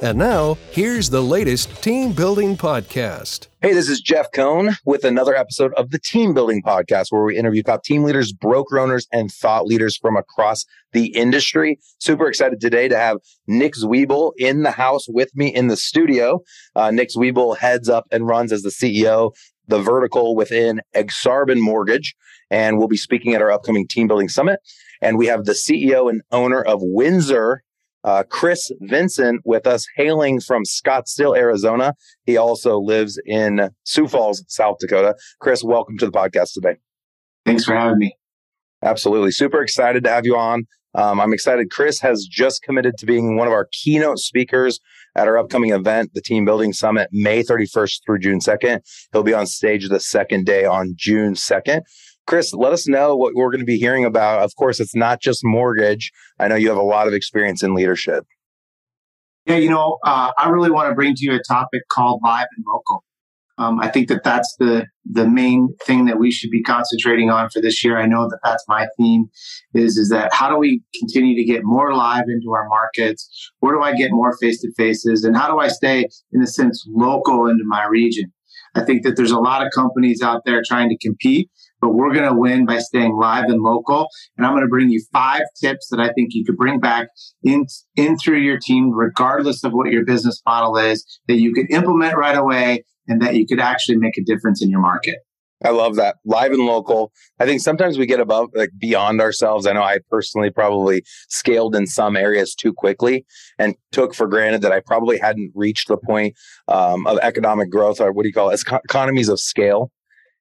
And now, here's the latest team building podcast. Hey, this is Jeff Cohn with another episode of the Team Building Podcast, where we interview top team leaders, broker owners, and thought leaders from across the industry. Super excited today to have Nick Zwiebel in the house with me in the studio. Uh, Nick Zwiebel heads up and runs as the CEO the vertical within Aksarben Mortgage, and we'll be speaking at our upcoming Team Building Summit. And we have the CEO and owner of Windsor uh, Chris Vinson with us, hailing from Scottsdale, Arizona. He also lives in Sioux Falls, South Dakota. Chris, welcome to the podcast today. Thanks for having me. Absolutely. Super excited to have you on. Um, I'm excited. Chris has just committed to being one of our keynote speakers at our upcoming event, the Team Building Summit, May 31st through June 2nd. He'll be on stage the second day on June 2nd. Chris, let us know what we're going to be hearing about. Of course, it's not just mortgage. I know you have a lot of experience in leadership. Yeah, you know, uh, I really want to bring to you a topic called live and local. Um, I think that that's the the main thing that we should be concentrating on for this year. I know that that's my theme is is that how do we continue to get more live into our markets? Where do I get more face to faces, and how do I stay in a sense local into my region? I think that there's a lot of companies out there trying to compete, but we're going to win by staying live and local. And I'm going to bring you five tips that I think you could bring back in, in through your team, regardless of what your business model is, that you could implement right away and that you could actually make a difference in your market. I love that. Live and local. I think sometimes we get above, like beyond ourselves. I know I personally probably scaled in some areas too quickly and took for granted that I probably hadn't reached the point um, of economic growth or what do you call it? Economies of scale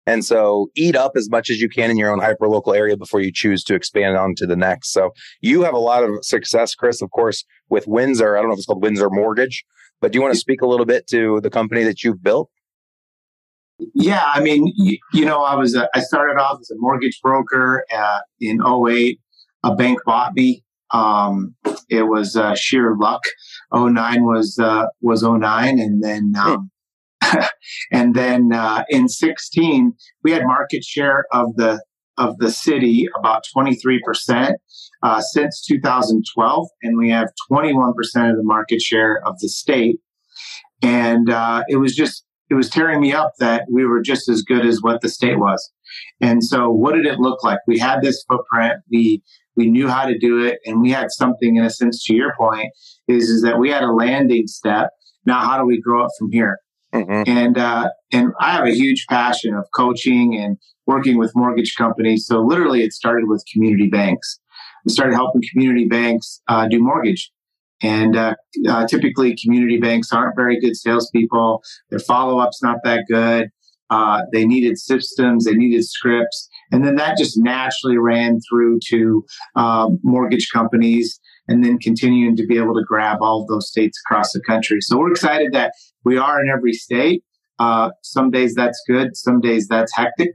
and so eat up as much as you can in your own hyper local area before you choose to expand on to the next. So you have a lot of success, Chris, of course, with Windsor. I don't know if it's called Windsor Mortgage, but do you want to speak a little bit to the company that you've built? Yeah, I mean, you, you know, I was a, I started off as a mortgage broker uh, in 08. A bank bought me. Um, it was uh, sheer luck. 09 was uh, was 09, and then hmm. um, and then uh, in 16, we had market share of the of the city about 23 percent uh, since 2012, and we have 21 percent of the market share of the state. And uh, it was just it was tearing me up that we were just as good as what the state was. And so, what did it look like? We had this footprint. We we knew how to do it, and we had something in a sense. To your point, is is that we had a landing step. Now, how do we grow it from here? Mm-hmm. And uh, and I have a huge passion of coaching and working with mortgage companies. So literally, it started with community banks. We started helping community banks uh, do mortgage. And uh, uh typically, community banks aren't very good salespeople. Their follow up's not that good. Uh, they needed systems, they needed scripts, and then that just naturally ran through to um, mortgage companies and then continuing to be able to grab all of those states across the country. So we're excited that we are in every state. Uh, some days that's good, some days that's hectic.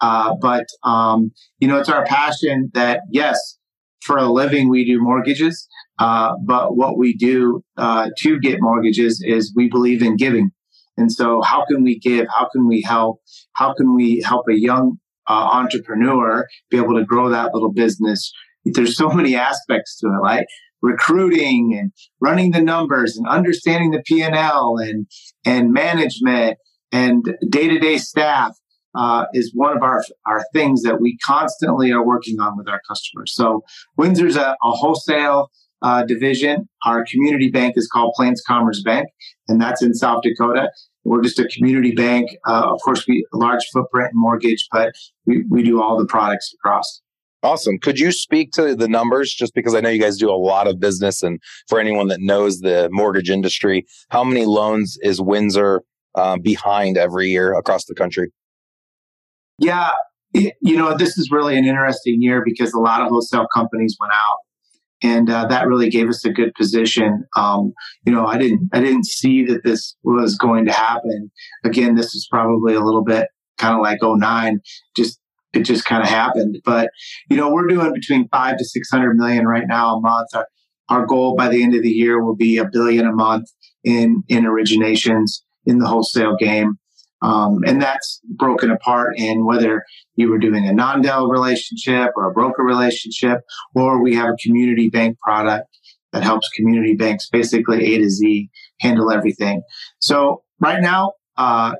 Uh, but, um, you know, it's our passion that, yes, for a living, we do mortgages. Uh, but what we do uh, to get mortgages is we believe in giving. And so, how can we give? How can we help? How can we help a young uh, entrepreneur be able to grow that little business there's so many aspects to it, like recruiting and running the numbers and understanding the P&L and, and management and day-to-day staff uh, is one of our, our things that we constantly are working on with our customers. So Windsor's a, a wholesale uh, division. Our community bank is called Plains Commerce Bank, and that's in South Dakota. We're just a community bank. Uh, of course, we large footprint in mortgage, but we, we do all the products across. Awesome. Could you speak to the numbers just because I know you guys do a lot of business and for anyone that knows the mortgage industry, how many loans is Windsor uh, behind every year across the country? Yeah, it, you know, this is really an interesting year because a lot of wholesale companies went out. and uh, that really gave us a good position. Um, you know, I didn't I didn't see that this was going to happen. Again, this is probably a little bit kind of like 09, just it just kind of happened. But you know, we're doing between five to six hundred million right now a month. Our, our goal by the end of the year will be a billion a month in in originations in the wholesale game. Um, and that's broken apart in whether you were doing a non-del relationship or a broker relationship, or we have a community bank product that helps community banks basically A to Z handle everything. So right now, uh,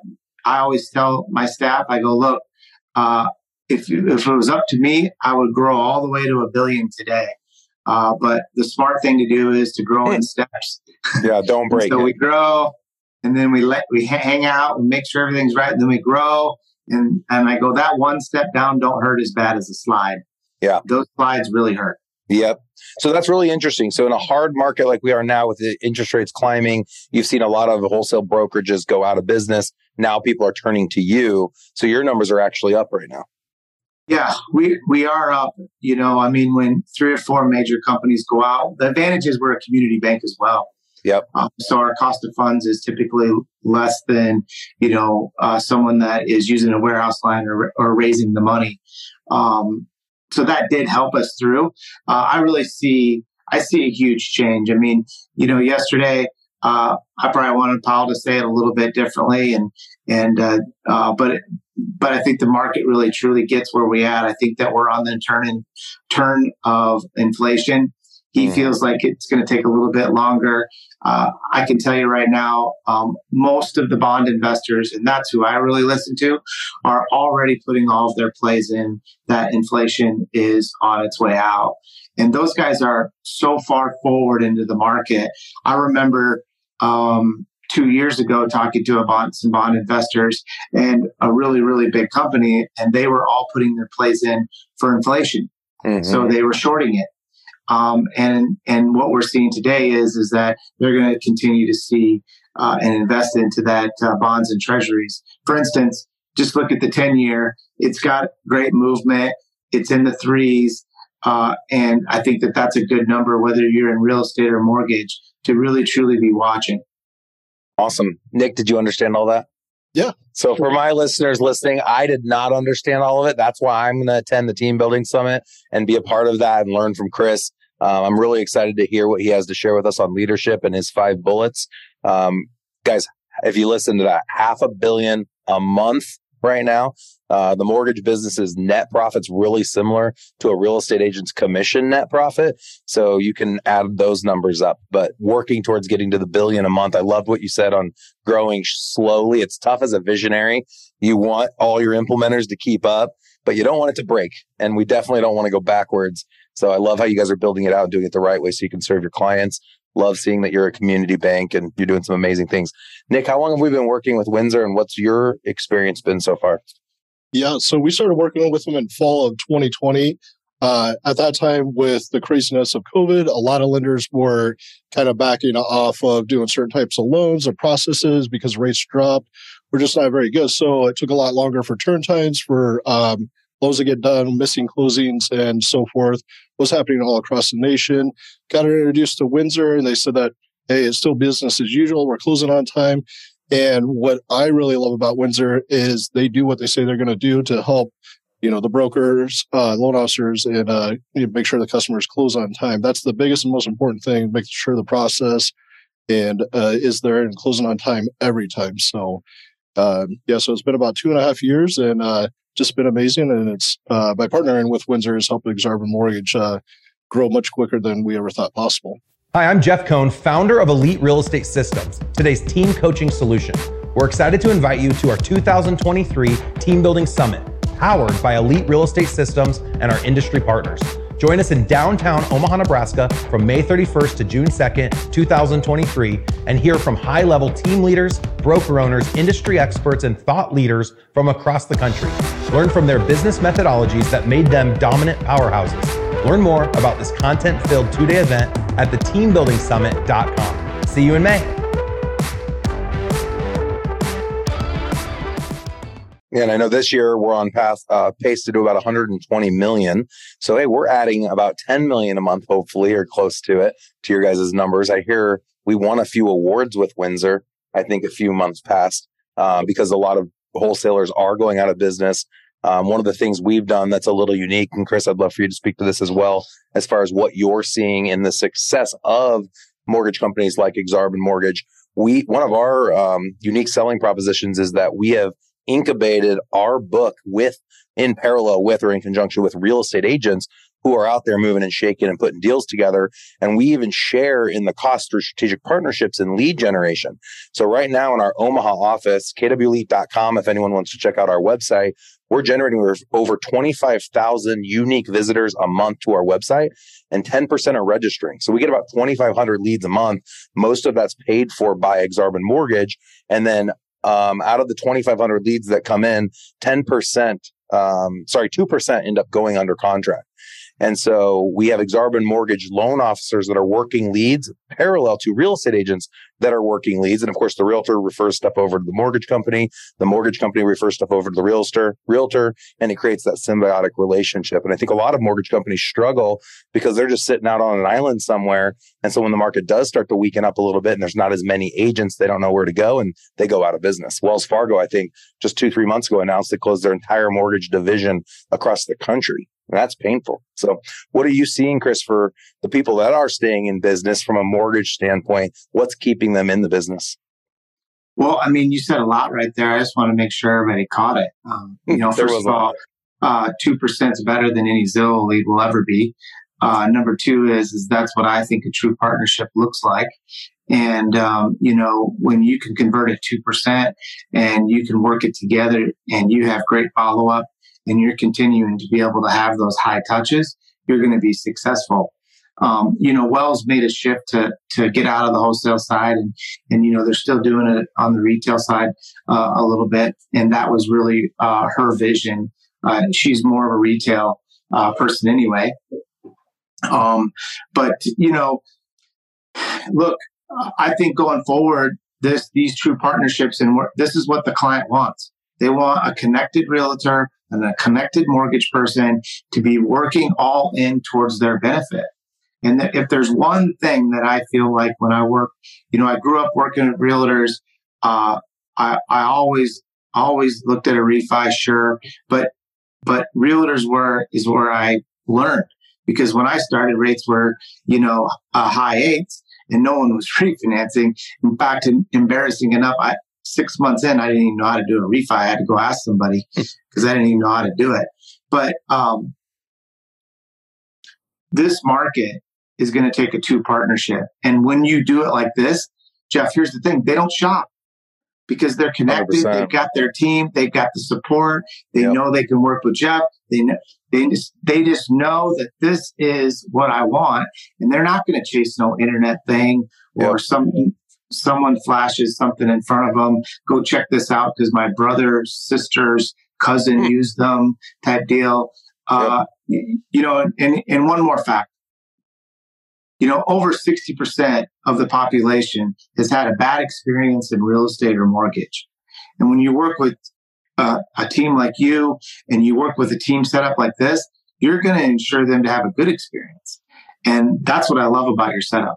I always tell my staff, I go, look, uh, if, if it was up to me, I would grow all the way to a billion today. Uh, but the smart thing to do is to grow in steps. Yeah, don't break. so it. we grow, and then we let we hang out and make sure everything's right, and then we grow. And and I go that one step down don't hurt as bad as a slide. Yeah, those slides really hurt. Yep. So that's really interesting. So in a hard market like we are now with the interest rates climbing, you've seen a lot of wholesale brokerages go out of business. Now people are turning to you. So your numbers are actually up right now. Yeah, we we are up. You know, I mean, when three or four major companies go out, the advantage is we're a community bank as well. Yep. Um, so our cost of funds is typically less than you know uh, someone that is using a warehouse line or, or raising the money. Um, so that did help us through. Uh, I really see I see a huge change. I mean, you know, yesterday uh, I probably wanted Powell to say it a little bit differently, and and uh, uh, but but I think the market really truly gets where we at. I think that we're on the turn turn of inflation. He mm. feels like it's going to take a little bit longer. Uh, I can tell you right now, um, most of the bond investors, and that's who I really listen to, are already putting all of their plays in that inflation is on its way out. And those guys are so far forward into the market. I remember um, two years ago talking to a bond, some bond investors and a really, really big company, and they were all putting their plays in for inflation. Mm-hmm. So they were shorting it. Um, and and what we're seeing today is is that they're going to continue to see uh, and invest into that uh, bonds and treasuries. For instance, just look at the ten year; it's got great movement. It's in the threes, uh, and I think that that's a good number, whether you're in real estate or mortgage, to really truly be watching. Awesome. Nick, did you understand all that? Yeah. So for my listeners listening, I did not understand all of it. That's why I'm going to attend the team building summit and be a part of that and learn from Chris. Um, I'm really excited to hear what he has to share with us on leadership and his five bullets. Um, guys, if you listen to that, half a billion a month right now. Uh, the mortgage business's net profit's really similar to a real estate agent's commission net profit. So you can add those numbers up, but working towards getting to the billion a month. I love what you said on growing slowly. It's tough as a visionary. You want all your implementers to keep up, but you don't want it to break. And we definitely don't want to go backwards. So I love how you guys are building it out, and doing it the right way so you can serve your clients love seeing that you're a community bank and you're doing some amazing things. Nick, how long have we been working with Windsor and what's your experience been so far? Yeah, so we started working with them in fall of 2020. Uh, at that time, with the craziness of COVID, a lot of lenders were kind of backing off of doing certain types of loans or processes because rates dropped. We're just not very good. So it took a lot longer for turn times, for um, loans to get done, missing closings, and so forth was happening all across the nation. Got introduced to Windsor, and they said that, hey, it's still business as usual. We're closing on time. And what I really love about Windsor is they do what they say they're going to do to help, you know, the brokers, uh, loan officers, and uh, make sure the customers close on time. That's the biggest and most important thing, making sure the process and uh, is there and closing on time every time. So, uh, yeah, so it's been about two and a half years, and uh, just been amazing. And it's uh, by partnering with Windsor is helping Aksarben Mortgage uh, grow much quicker than we ever thought possible. Hi, I'm Jeff Cohn, founder of Elite Real Estate Systems, today's team coaching solution. We're excited to invite you to our 2023 Team Building Summit, powered by Elite Real Estate Systems and our industry partners. Join us in downtown Omaha, Nebraska from May 31st to June 2nd, 2023, and hear from high level team leaders, broker owners, industry experts, and thought leaders from across the country. Learn from their business methodologies that made them dominant powerhouses. Learn more about this content filled two day event at theteambuildingsummit.com. See you in May. And I know this year we're on path uh, pace to do about 120 million. So hey, we're adding about 10 million a month, hopefully, or close to it, to your guys' numbers. I hear we won a few awards with Windsor. I think a few months past uh, because a lot of wholesalers are going out of business. Um, one of the things we've done that's a little unique, and Chris, I'd love for you to speak to this as well, as far as what you're seeing in the success of mortgage companies like Aksarben Mortgage. We one of our um, unique selling propositions is that we have incubated our book with in parallel with or in conjunction with real estate agents who are out there moving and shaking and putting deals together. And we even share in the cost for strategic partnerships and lead generation. So right now in our Omaha office, kwelite.com, if anyone wants to check out our website, we're generating over 25,000 unique visitors a month to our website and 10% are registering. So we get about 2,500 leads a month. Most of that's paid for by Aksarben Mortgage. And then um, out of the 2,500 leads that come in, 10%, um, sorry, 2% end up going under contract. And so we have Aksarben mortgage loan officers that are working leads parallel to real estate agents that are working leads. And of course, the realtor refers stuff over to the mortgage company. The mortgage company refers stuff over to the realtor, realtor, and it creates that symbiotic relationship. And I think a lot of mortgage companies struggle because they're just sitting out on an island somewhere. And so when the market does start to weaken up a little bit and there's not as many agents, they don't know where to go and they go out of business. Wells Fargo, I think just two, three months ago announced they closed their entire mortgage division across the country. That's painful. So, what are you seeing, Chris, for the people that are staying in business from a mortgage standpoint? What's keeping them in the business? Well, I mean, you said a lot right there. I just want to make sure everybody caught it. Um, you know, first of all, uh, two percent is better than any Zillow lead will ever be. Uh, number two is is that's what I think a true partnership looks like. And um, you know, when you can convert at two percent and you can work it together, and you have great follow up, and you're continuing to be able to have those high touches, you're going to be successful. Um, you know, Wells made a shift to to get out of the wholesale side, and and you know they're still doing it on the retail side uh, a little bit, and that was really uh, her vision. Uh, she's more of a retail uh, person anyway. Um, but you know, look, I think going forward, this these true partnerships and this is what the client wants. They want a connected realtor and a connected mortgage person to be working all in towards their benefit. And if there's one thing that I feel like when I work, you know, I grew up working at realtors. Uh, I, I always, always looked at a refi, sure, but, but realtors were, is where I learned because when I started rates were, you know, a high eights and no one was refinancing. In fact, embarrassing enough, I, six months in, I didn't even know how to do a refi. I had to go ask somebody because I didn't even know how to do it. But um, this market is going to take a two partnership. And when you do it like this, Jeff, here's the thing they don't shop because they're connected. they have got their team. They've got the support. They yep. know they can work with Jeff. They know, they just, they just know that this is what I want. And they're not going to chase no internet thing or yep. some someone flashes something in front of them, go check this out because my brother, sister's cousin hmm. used them type deal. Uh, yep. You know, and, and one more fact. You know, over 60% of the population has had a bad experience in real estate or mortgage. And when you work with uh, a team like you and you work with a team set up like this, you're going to ensure them to have a good experience. And that's what I love about your setup.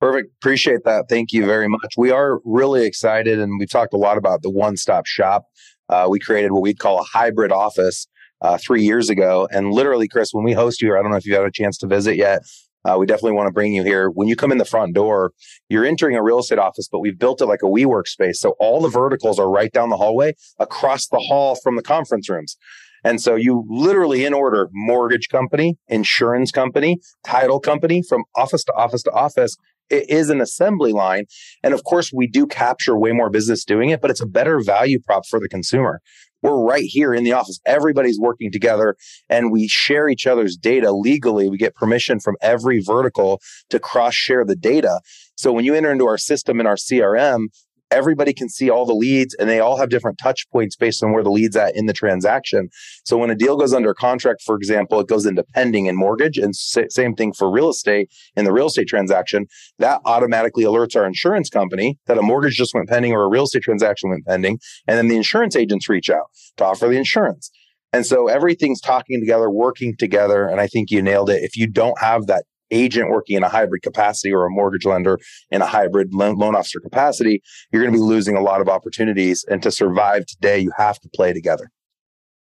Perfect. Appreciate that. Thank you very much. We are really excited, and we've talked a lot about the one stop shop. Uh, we created what we'd call a hybrid office uh, three years ago. And literally, Chris, when we host you here, I don't know if you've had a chance to visit yet. Uh, we definitely want to bring you here. When you come in the front door, you're entering a real estate office, but we've built it like a WeWork space. So all the verticals are right down the hallway across the hall from the conference rooms. And so you literally in order mortgage company, insurance company, title company from office to office to office it is an assembly line. And of course, we do capture way more business doing it, but it's a better value prop for the consumer. We're right here in the office. Everybody's working together and we share each other's data legally. We get permission from every vertical to cross share the data. So when you enter into our system in our CRM, everybody can see all the leads and they all have different touch points based on where the lead's at in the transaction. So when a deal goes under contract, for example, it goes into pending and mortgage and same thing for real estate in the real estate transaction, that automatically alerts our insurance company that a mortgage just went pending or a real estate transaction went pending. And then the insurance agents reach out to offer the insurance. And so everything's talking together, working together. And I think you nailed it. If you don't have that agent working in a hybrid capacity or a mortgage lender in a hybrid loan, officer capacity, you're going to be losing a lot of opportunities. And to survive today, you have to play together.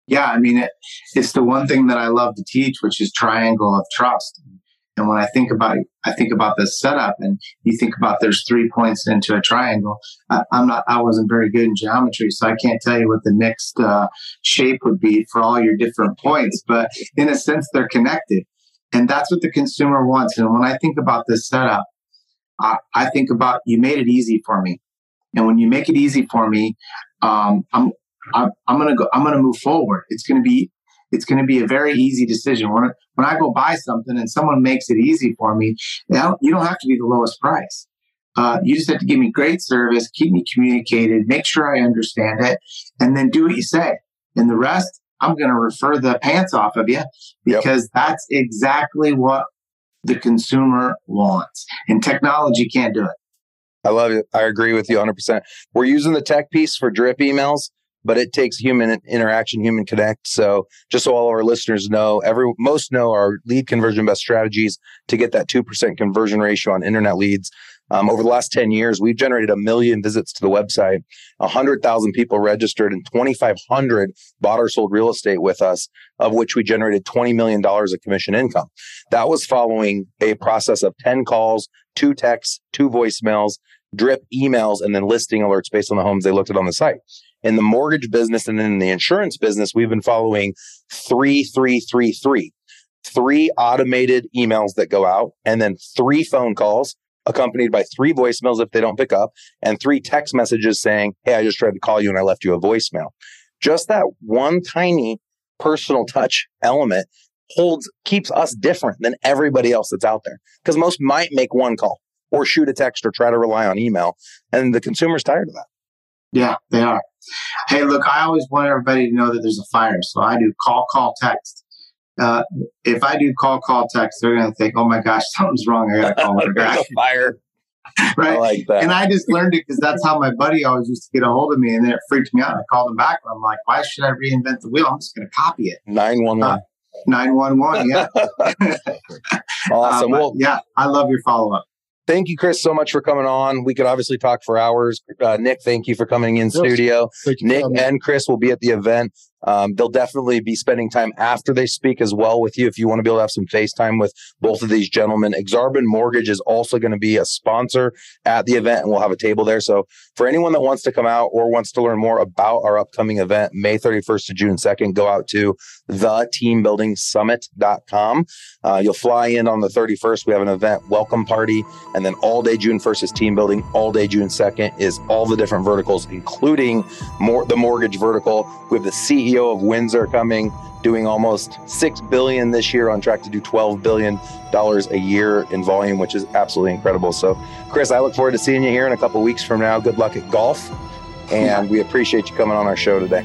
Yeah, I mean, it, it's the one thing that I love to teach, which is triangle of trust. And when I think about I think about this setup, and you think about there's three points into a triangle. I, am not I wasn't very good in geometry, so I can't tell you what the next uh, shape would be for all your different points. But in a sense, they're connected. And that's what the consumer wants. And when I think about this setup, I, I think about you made it easy for me. And when you make it easy for me, um, I'm, I'm, I'm going to go, I'm going to move forward. It's going to be, it's going to be a very easy decision. When, when I go buy something and someone makes it easy for me, don't, you don't have to be the lowest price. Uh, you just have to give me great service, keep me communicated, make sure I understand it, and then do what you say. And the rest, I'm going to refer the pants off of you because yep. that's exactly what the consumer wants. And technology can't do it. I love it. I agree with you 100%. We're using the tech piece for drip emails, but it takes human interaction, human connect. So just so all our listeners know, every most know our lead conversion best strategies to get that 2% conversion ratio on internet leads. Um, over the last 10 years, we've generated a million visits to the website, 100,000 people registered, and 2,500 bought or sold real estate with us, of which we generated $20 million of commission income. That was following a process of 10 calls, two texts, two voicemails, drip emails, and then listing alerts based on the homes they looked at on the site. In the mortgage business and in the insurance business, we've been following 3333 three automated emails that go out and then three phone calls accompanied by three voicemails if they don't pick up and three text messages saying, Hey, I just tried to call you and I left you a voicemail. Just that one tiny personal touch element holds, keeps us different than everybody else that's out there. Because most might make one call or shoot a text or try to rely on email. And the consumer's tired of that. Yeah, they are. Hey, look, I always want everybody to know that there's a fire. So I do call, call, text uh, if I do call, call, text, they're going to think, oh my gosh, something's wrong. I got to call my guy. fire. right. I like that. And I just learned it because that's how my buddy always used to get a hold of me. And then it freaked me out. I called him back. And I'm like, why should I reinvent the wheel? I'm just going to copy it. 911. Uh, 911. Yeah. awesome. Uh, well, yeah, I love your follow up. Thank you, Chris, so much for coming on. We could obviously talk for hours. Uh, Nick, thank you for coming in yes. studio. Nick and Chris will be at the event. Um, they'll definitely be spending time after they speak as well with you if you want to be able to have some FaceTime with both of these gentlemen. Aksarben Mortgage is also going to be a sponsor at the event and we'll have a table there. So for anyone that wants to come out or wants to learn more about our upcoming event, May 31st to June 2nd, go out to theteambuildingsummit.com. Uh, you'll fly in on the 31st. We have an event welcome party. And then all day June 1st is team building. All day June 2nd is all the different verticals, including more the mortgage vertical. We have the CEO CEO of Windsor coming, doing almost six billion this year, on track to do twelve billion dollars a year in volume, which is absolutely incredible. So, Chris, I look forward to seeing you here in a couple weeks from now. Good luck at golf, and we appreciate you coming on our show today.